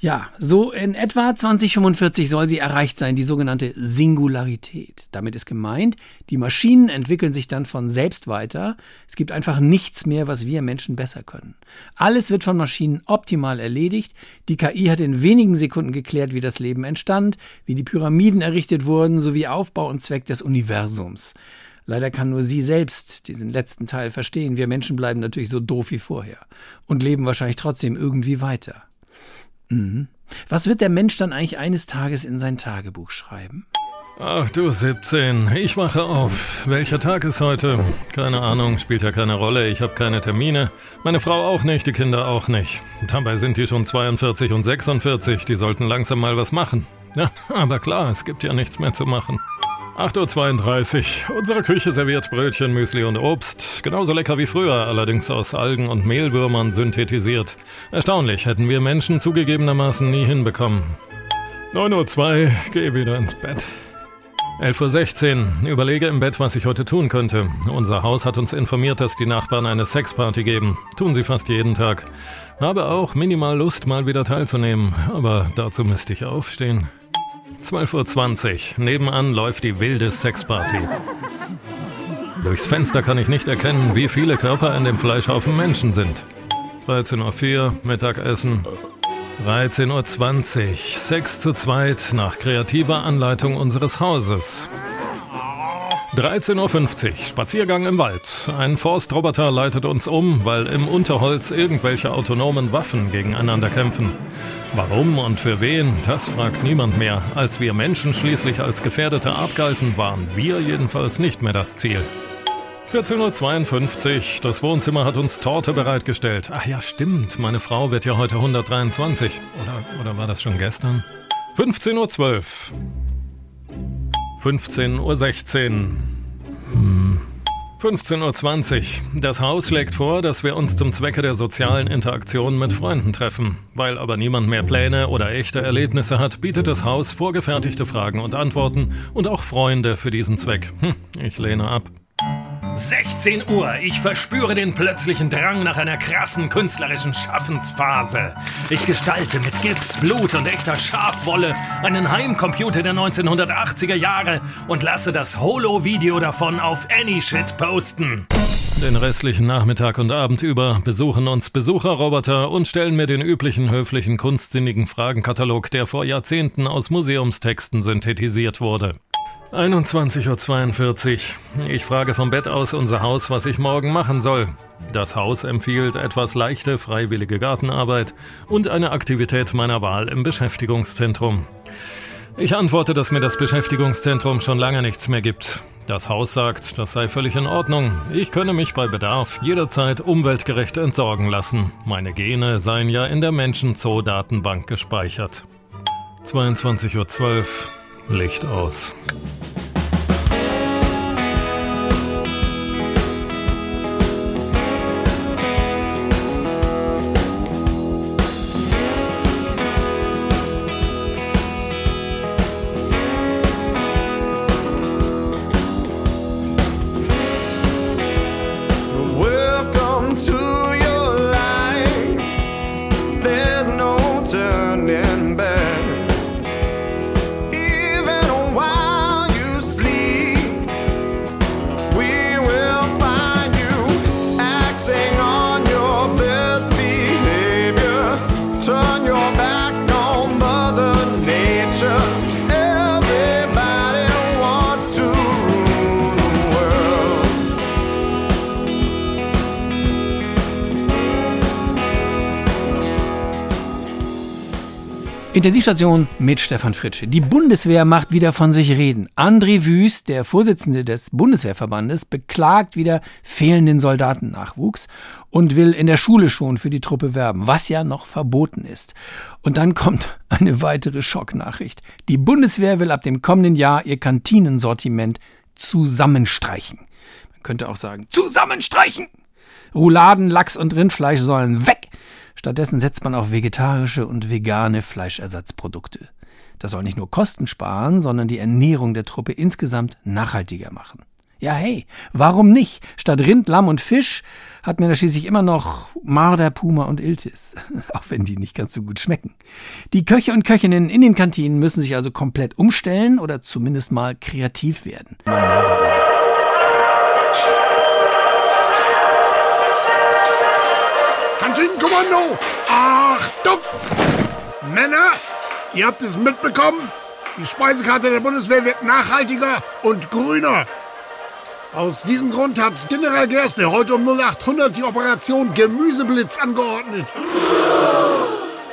Ja, so in etwa 2045 soll sie erreicht sein, die sogenannte Singularität. Damit ist gemeint, die Maschinen entwickeln sich dann von selbst weiter. Es gibt einfach nichts mehr, was wir Menschen besser können. Alles wird von Maschinen optimal erledigt. Die KI hat in wenigen Sekunden geklärt, wie das Leben entstand, wie die Pyramiden errichtet wurden, sowie Aufbau und Zweck des Universums. Leider kann nur sie selbst diesen letzten Teil verstehen. Wir Menschen bleiben natürlich so doof wie vorher und leben wahrscheinlich trotzdem irgendwie weiter. Mhm. Was wird der Mensch dann eigentlich eines Tages in sein Tagebuch schreiben? Ach du 17, ich wache auf. Welcher Tag ist heute? Keine Ahnung, spielt ja keine Rolle. Ich habe keine Termine. Meine Frau auch nicht, die Kinder auch nicht. Dabei sind die schon 42 und 46. Die sollten langsam mal was machen. Ja, aber klar, es gibt ja nichts mehr zu machen. 8.32 Uhr. Unsere Küche serviert Brötchen, Müsli und Obst. Genauso lecker wie früher, allerdings aus Algen und Mehlwürmern synthetisiert. Erstaunlich, hätten wir Menschen zugegebenermaßen nie hinbekommen. 9.02 Uhr, geh wieder ins Bett. 11.16 Uhr. Überlege im Bett, was ich heute tun könnte. Unser Haus hat uns informiert, dass die Nachbarn eine Sexparty geben. Tun sie fast jeden Tag. Habe auch minimal Lust, mal wieder teilzunehmen. Aber dazu müsste ich aufstehen. 12.20 Uhr. Nebenan läuft die wilde Sexparty. Durchs Fenster kann ich nicht erkennen, wie viele Körper in dem Fleischhaufen Menschen sind. 13.04 Uhr. Mittagessen. 13.20 Uhr. Sex zu zweit nach kreativer Anleitung unseres Hauses. 13.50 Uhr. Spaziergang im Wald. Ein Forstroboter leitet uns um, weil im Unterholz irgendwelche autonomen Waffen gegeneinander kämpfen. Warum und für wen, das fragt niemand mehr. Als wir Menschen schließlich als gefährdete Art galten, waren wir jedenfalls nicht mehr das Ziel. 14.52 Uhr. Das Wohnzimmer hat uns Torte bereitgestellt. Ach ja, stimmt. Meine Frau wird ja heute 123. Oder, oder war das schon gestern? 15.12 Uhr. 15.16 Uhr. Hm. 15.20 Uhr. Das Haus schlägt vor, dass wir uns zum Zwecke der sozialen Interaktion mit Freunden treffen. Weil aber niemand mehr Pläne oder echte Erlebnisse hat, bietet das Haus vorgefertigte Fragen und Antworten und auch Freunde für diesen Zweck. Hm, ich lehne ab. 16 Uhr. Ich verspüre den plötzlichen Drang nach einer krassen künstlerischen Schaffensphase. Ich gestalte mit Gips, Blut und echter Schafwolle einen Heimcomputer der 1980er Jahre und lasse das Holo-Video davon auf AnyShit posten. Den restlichen Nachmittag und Abend über besuchen uns Besucherroboter und stellen mir den üblichen höflichen kunstsinnigen Fragenkatalog, der vor Jahrzehnten aus Museumstexten synthetisiert wurde. 21.42 Uhr. Ich frage vom Bett aus unser Haus, was ich morgen machen soll. Das Haus empfiehlt etwas leichte, freiwillige Gartenarbeit und eine Aktivität meiner Wahl im Beschäftigungszentrum. Ich antworte, dass mir das Beschäftigungszentrum schon lange nichts mehr gibt. Das Haus sagt, das sei völlig in Ordnung. Ich könne mich bei Bedarf jederzeit umweltgerecht entsorgen lassen. Meine Gene seien ja in der Menschenzoo-Datenbank gespeichert. 22.12 Uhr, Licht aus. Intensivstation mit Stefan Fritsche. Die Bundeswehr macht wieder von sich reden. André Wüst, der Vorsitzende des Bundeswehrverbandes, beklagt wieder fehlenden Soldatennachwuchs und will in der Schule schon für die Truppe werben, was ja noch verboten ist. Und dann kommt eine weitere Schocknachricht. Die Bundeswehr will ab dem kommenden Jahr ihr Kantinensortiment zusammenstreichen. Man könnte auch sagen, zusammenstreichen! Rouladen, Lachs und Rindfleisch sollen weg. Stattdessen setzt man auf vegetarische und vegane Fleischersatzprodukte. Das soll nicht nur Kosten sparen, sondern die Ernährung der Truppe insgesamt nachhaltiger machen. Ja, hey, warum nicht? Statt Rind, Lamm und Fisch hat man da schließlich immer noch Marder, Puma und Iltis. <laughs> Auch wenn die nicht ganz so gut schmecken. Die Köche und Köchinnen in den Kantinen müssen sich also komplett umstellen oder zumindest mal kreativ werden. Kantinenkommando! Achtung! Männer, ihr habt es mitbekommen? Die Speisekarte der Bundeswehr wird nachhaltiger und grüner. Aus diesem Grund hat General Gerste heute um 0800 die Operation Gemüseblitz angeordnet.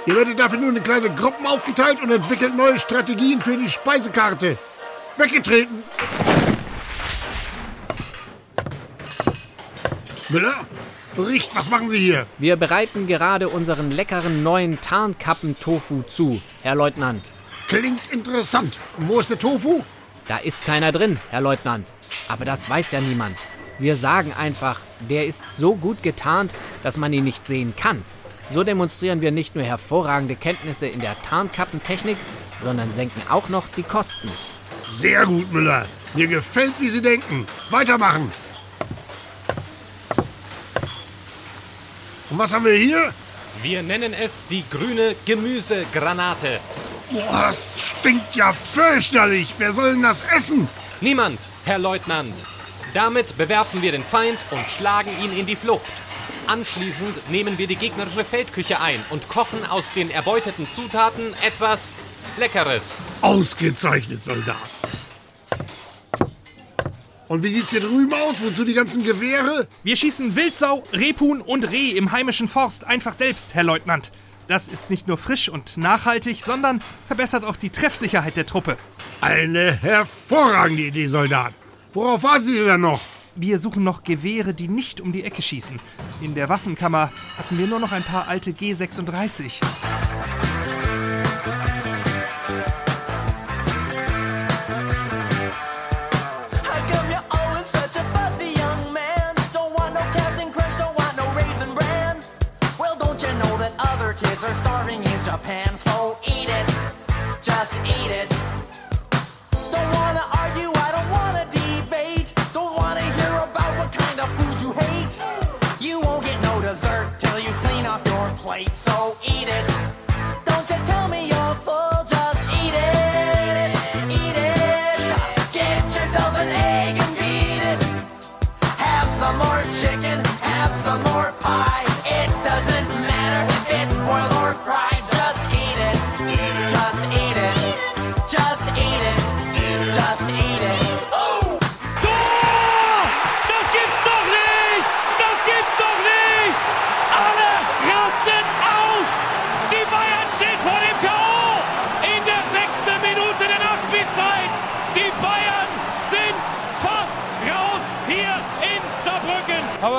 Ihr werdet dafür nur in kleine Gruppen aufgeteilt und entwickelt neue Strategien für die Speisekarte. Weggetreten! Müller, Bericht, was machen Sie hier? Wir bereiten gerade unseren leckeren neuen Tarnkappen-Tofu zu, Herr Leutnant. Klingt interessant. Und wo ist der Tofu? Da ist keiner drin, Herr Leutnant. Aber das weiß ja niemand. Wir sagen einfach, der ist so gut getarnt, dass man ihn nicht sehen kann. So demonstrieren wir nicht nur hervorragende Kenntnisse in der Tarnkappentechnik, sondern senken auch noch die Kosten. Sehr gut, Müller. Mir gefällt, wie Sie denken. Weitermachen. Und was haben wir hier? Wir nennen es die grüne Gemüsegranate. Boah, das stinkt ja fürchterlich. Wer soll denn das essen? Niemand, Herr Leutnant. Damit bewerfen wir den Feind und schlagen ihn in die Flucht. Anschließend nehmen wir die gegnerische Feldküche ein und kochen aus den erbeuteten Zutaten etwas Leckeres. Ausgezeichnet, Soldat. Und wie sieht's hier drüben aus? Wozu die ganzen Gewehre? Wir schießen Wildsau, Rebhuhn und Reh im heimischen Forst einfach selbst, Herr Leutnant. Das ist nicht nur frisch und nachhaltig, sondern verbessert auch die Treffsicherheit der Truppe. Eine hervorragende Idee, Soldat. Worauf wartet ihr denn noch? Wir suchen noch Gewehre, die nicht um die Ecke schießen. In der Waffenkammer hatten wir nur noch ein paar alte G36. Japan? So eat it, just eat it.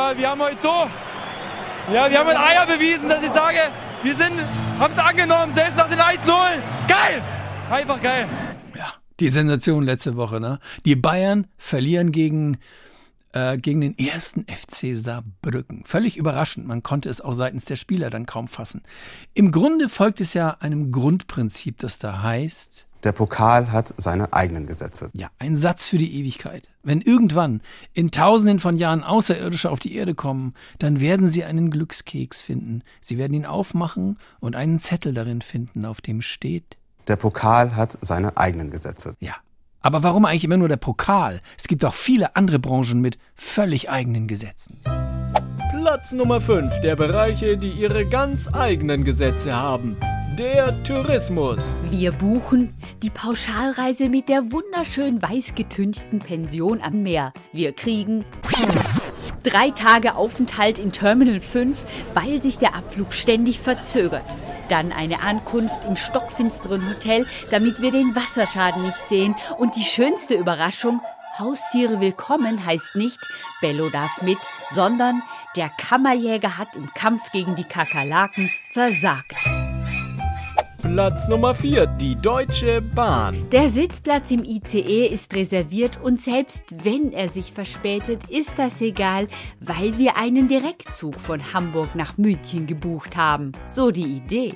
Aber wir haben heute so, ja, wir haben mit Eier bewiesen, dass ich sage, wir sind, haben es angenommen, selbst nach den 1-0. Geil! Einfach geil. Die Sensation letzte Woche, ne? Die Bayern verlieren gegen, äh, gegen den ersten FC Saarbrücken. Völlig überraschend. Man konnte es auch seitens der Spieler dann kaum fassen. Im Grunde folgt es ja einem Grundprinzip, das da heißt, Der Pokal hat seine eigenen Gesetze. Ja, ein Satz für die Ewigkeit. Wenn irgendwann in tausenden von Jahren Außerirdische auf die Erde kommen, dann werden sie einen Glückskeks finden. Sie werden ihn aufmachen und einen Zettel darin finden, auf dem steht. Der Pokal hat seine eigenen Gesetze. Ja. Aber warum eigentlich immer nur der Pokal? Es gibt auch viele andere Branchen mit völlig eigenen Gesetzen. Platz Nummer 5 der Bereiche, die ihre ganz eigenen Gesetze haben. Der Tourismus. Wir buchen die Pauschalreise mit der wunderschön weiß getünchten Pension am Meer. Wir kriegen drei Tage Aufenthalt in Terminal 5, weil sich der Abflug ständig verzögert. Dann eine Ankunft im stockfinsteren Hotel, damit wir den Wasserschaden nicht sehen. Und die schönste Überraschung, Haustiere willkommen heißt nicht, Bello darf mit, sondern der Kammerjäger hat im Kampf gegen die Kakerlaken versagt. Platz Nummer 4 die Deutsche Bahn. Der Sitzplatz im ICE ist reserviert und selbst wenn er sich verspätet, ist das egal, weil wir einen Direktzug von Hamburg nach München gebucht haben. So die Idee.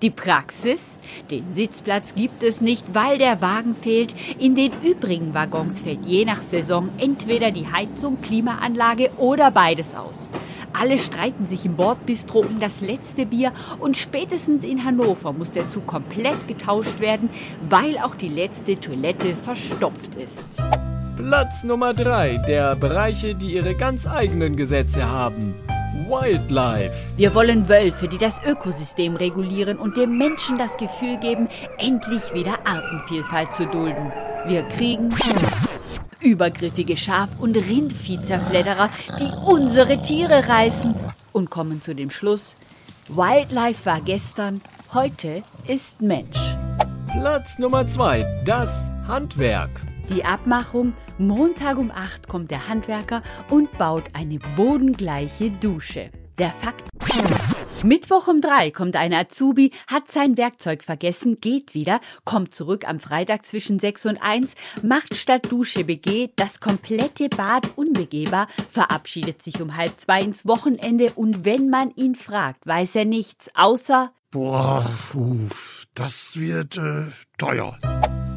Die Praxis? Den Sitzplatz gibt es nicht, weil der Wagen fehlt. In den übrigen Waggons fällt je nach Saison entweder die Heizung, Klimaanlage oder beides aus. Alle streiten sich im Bordbistro um das letzte Bier und spätestens in Hannover muss der Zug komplett getauscht werden, weil auch die letzte Toilette verstopft ist. Platz Nummer 3 der Bereiche, die ihre ganz eigenen Gesetze haben. Wildlife. Wir wollen Wölfe, die das Ökosystem regulieren und dem Menschen das Gefühl geben, endlich wieder Artenvielfalt zu dulden. Wir kriegen übergriffige Schaf- und Rindviehzerfledderer, die unsere Tiere reißen und kommen zu dem Schluss, Wildlife war gestern, heute ist Mensch. Platz Nummer 2 das Handwerk. Die Abmachung, Montag um 8 kommt der Handwerker und baut eine bodengleiche Dusche. Der Fakt. Mittwoch um 3 kommt ein Azubi, hat sein Werkzeug vergessen, geht wieder, kommt zurück am Freitag zwischen 6 und 1, macht statt Dusche BG das komplette Bad unbegehbar, verabschiedet sich um halb zwei ins Wochenende und wenn man ihn fragt, weiß er nichts, außer Boah, puh, das wird äh, teuer.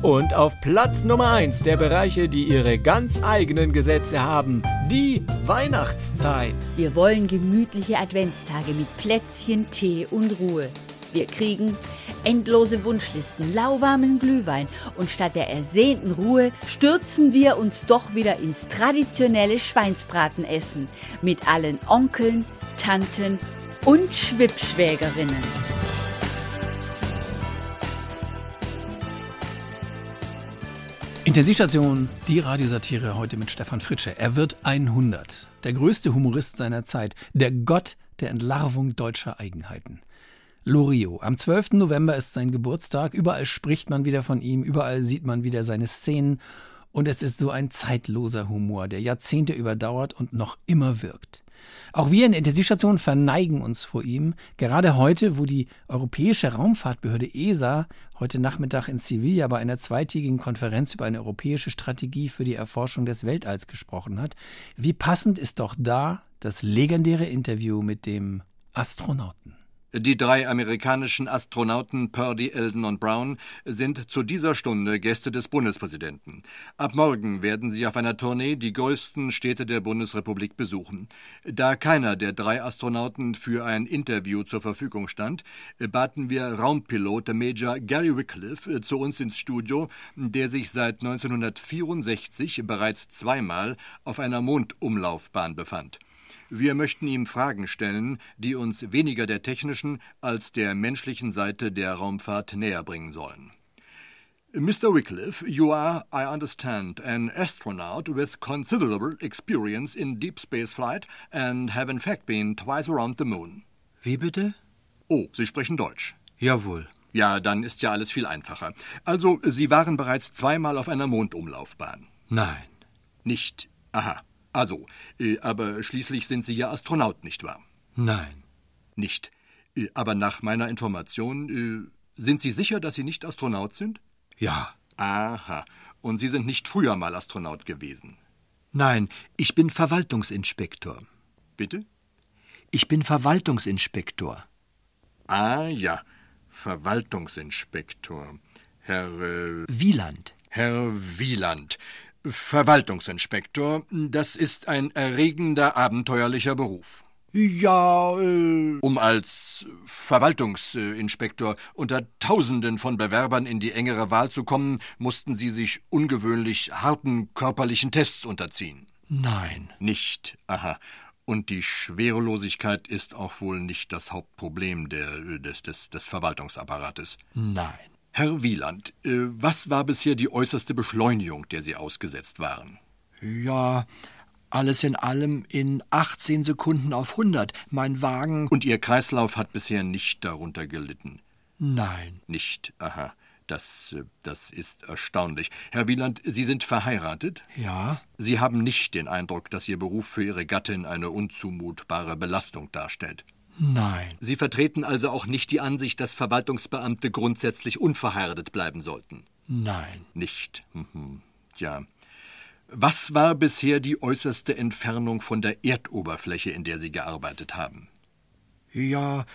Und auf Platz Nummer 1 der Bereiche, die ihre ganz eigenen Gesetze haben, die Weihnachtszeit. Wir wollen gemütliche Adventstage mit Plätzchen, Tee und Ruhe. Wir kriegen endlose Wunschlisten, lauwarmen Glühwein und statt der ersehnten Ruhe stürzen wir uns doch wieder ins traditionelle Schweinsbratenessen mit allen Onkeln, Tanten und Schwippschwägerinnen. Intensivstation, die Radiosatire heute mit Stefan Fritsche. Er wird 100. Der größte Humorist seiner Zeit. Der Gott der Entlarvung deutscher Eigenheiten. Loriot. Am 12. November ist sein Geburtstag. Überall spricht man wieder von ihm. Überall sieht man wieder seine Szenen. Und es ist so ein zeitloser Humor, der Jahrzehnte überdauert und noch immer wirkt. Auch wir in der Intensivstation verneigen uns vor ihm, gerade heute, wo die Europäische Raumfahrtbehörde ESA heute Nachmittag in Sevilla bei einer zweitägigen Konferenz über eine europäische Strategie für die Erforschung des Weltalls gesprochen hat. Wie passend ist doch da das legendäre Interview mit dem Astronauten. Die drei amerikanischen Astronauten Purdy, Eldon und Brown sind zu dieser Stunde Gäste des Bundespräsidenten. Ab morgen werden sie auf einer Tournee die größten Städte der Bundesrepublik besuchen. Da keiner der drei Astronauten für ein Interview zur Verfügung stand, baten wir Raumpilot Major Gary Wycliffe zu uns ins Studio, der sich seit 1964 bereits zweimal auf einer Mondumlaufbahn befand. Wir möchten ihm Fragen stellen, die uns weniger der technischen als der menschlichen Seite der Raumfahrt näher bringen sollen. Mr. Wycliffe, you are, I understand, an astronaut with considerable experience in deep space flight and have in fact been twice around the moon. Wie bitte? Oh, Sie sprechen Deutsch. Jawohl. Ja, dann ist ja alles viel einfacher. Also, Sie waren bereits zweimal auf einer Mondumlaufbahn. Nein. Nicht. Aha. Also, äh, aber schließlich sind Sie ja Astronaut, nicht wahr? Nein. Nicht. Äh, aber nach meiner Information, äh, sind Sie sicher, dass Sie nicht Astronaut sind? Ja. Aha. Und Sie sind nicht früher mal Astronaut gewesen? Nein, ich bin Verwaltungsinspektor. Bitte? Ich bin Verwaltungsinspektor. Ah ja, Verwaltungsinspektor. Herr äh, Wieland. Herr Wieland. Verwaltungsinspektor, das ist ein erregender, abenteuerlicher Beruf. Ja, äh. Um als Verwaltungsinspektor unter Tausenden von Bewerbern in die engere Wahl zu kommen, mussten Sie sich ungewöhnlich harten körperlichen Tests unterziehen. Nein. Nicht. Aha. Und die Schwerelosigkeit ist auch wohl nicht das Hauptproblem der, des, des, des Verwaltungsapparates. Nein. Herr Wieland, äh, was war bisher die äußerste Beschleunigung, der Sie ausgesetzt waren? Ja, alles in allem in 18 Sekunden auf 100. Mein Wagen. Und Ihr Kreislauf hat bisher nicht darunter gelitten? Nein. Nicht, aha. Das, äh, das ist erstaunlich. Herr Wieland, Sie sind verheiratet? Ja. Sie haben nicht den Eindruck, dass Ihr Beruf für Ihre Gattin eine unzumutbare Belastung darstellt. Nein. Sie vertreten also auch nicht die Ansicht, dass Verwaltungsbeamte grundsätzlich unverheiratet bleiben sollten? Nein. Nicht. Mhm. Ja. Was war bisher die äußerste Entfernung von der Erdoberfläche, in der Sie gearbeitet haben? Ja,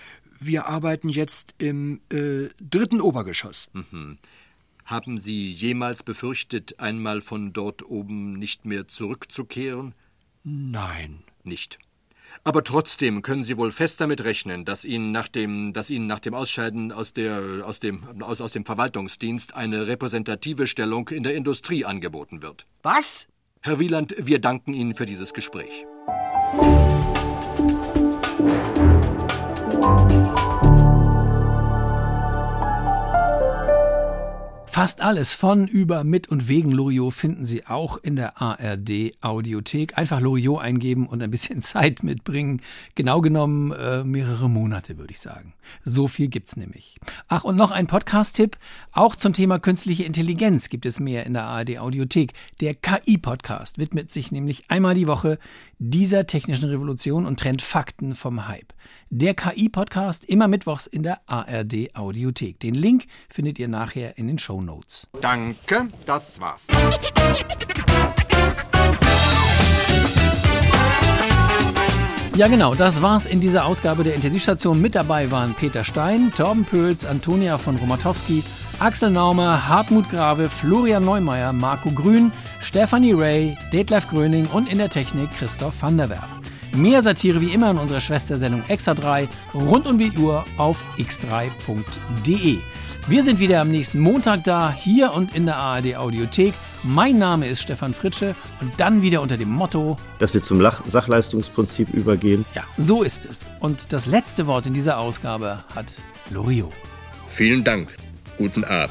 wir arbeiten jetzt im äh, dritten Obergeschoss. Mhm. Haben Sie jemals befürchtet, einmal von dort oben nicht mehr zurückzukehren? Nein. Nicht. Aber trotzdem können Sie wohl fest damit rechnen, dass Ihnen nach dem, dass Ihnen nach dem Ausscheiden aus, der, aus, dem, aus, aus dem Verwaltungsdienst eine repräsentative Stellung in der Industrie angeboten wird. Was? Herr Wieland, wir danken Ihnen für dieses Gespräch. Fast alles von, über, mit und wegen Loriot finden Sie auch in der ARD Audiothek. Einfach Loriot eingeben und ein bisschen <laughs> Zeit mitbringen. Genau genommen äh, mehrere Monate, würde ich sagen. So viel gibt's nämlich. Ach, und noch ein Podcast-Tipp. Auch zum Thema künstliche Intelligenz gibt es mehr in der ARD Audiothek. Der KI-Podcast widmet sich nämlich einmal die Woche dieser technischen Revolution und trennt Fakten vom Hype. Der KI-Podcast immer mittwochs in der ARD Audiothek. Den Link findet ihr nachher in den Show Notes. Danke, das war's. Ja, genau, das war's in dieser Ausgabe der Intensivstation. Mit dabei waren Peter Stein, Torben Pöls, Antonia von Romatowski, Axel Naumer, Hartmut Grave, Florian Neumeier, Marco Grün, Stefanie Ray, Detlef Gröning und in der Technik Christoph van der Werf. Mehr Satire wie immer in unserer Schwestersendung Extra 3 rund um die Uhr auf x3.de. Wir sind wieder am nächsten Montag da, hier und in der ARD Audiothek. Mein Name ist Stefan Fritsche und dann wieder unter dem Motto, dass wir zum Lach Sachleistungsprinzip übergehen. Ja, so ist es. Und das letzte Wort in dieser Ausgabe hat Loriot. Vielen Dank. Guten Abend.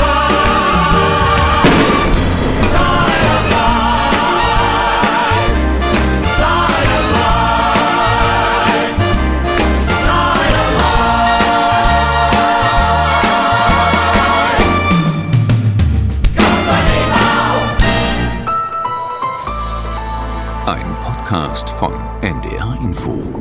Ein Podcast von NDR Info.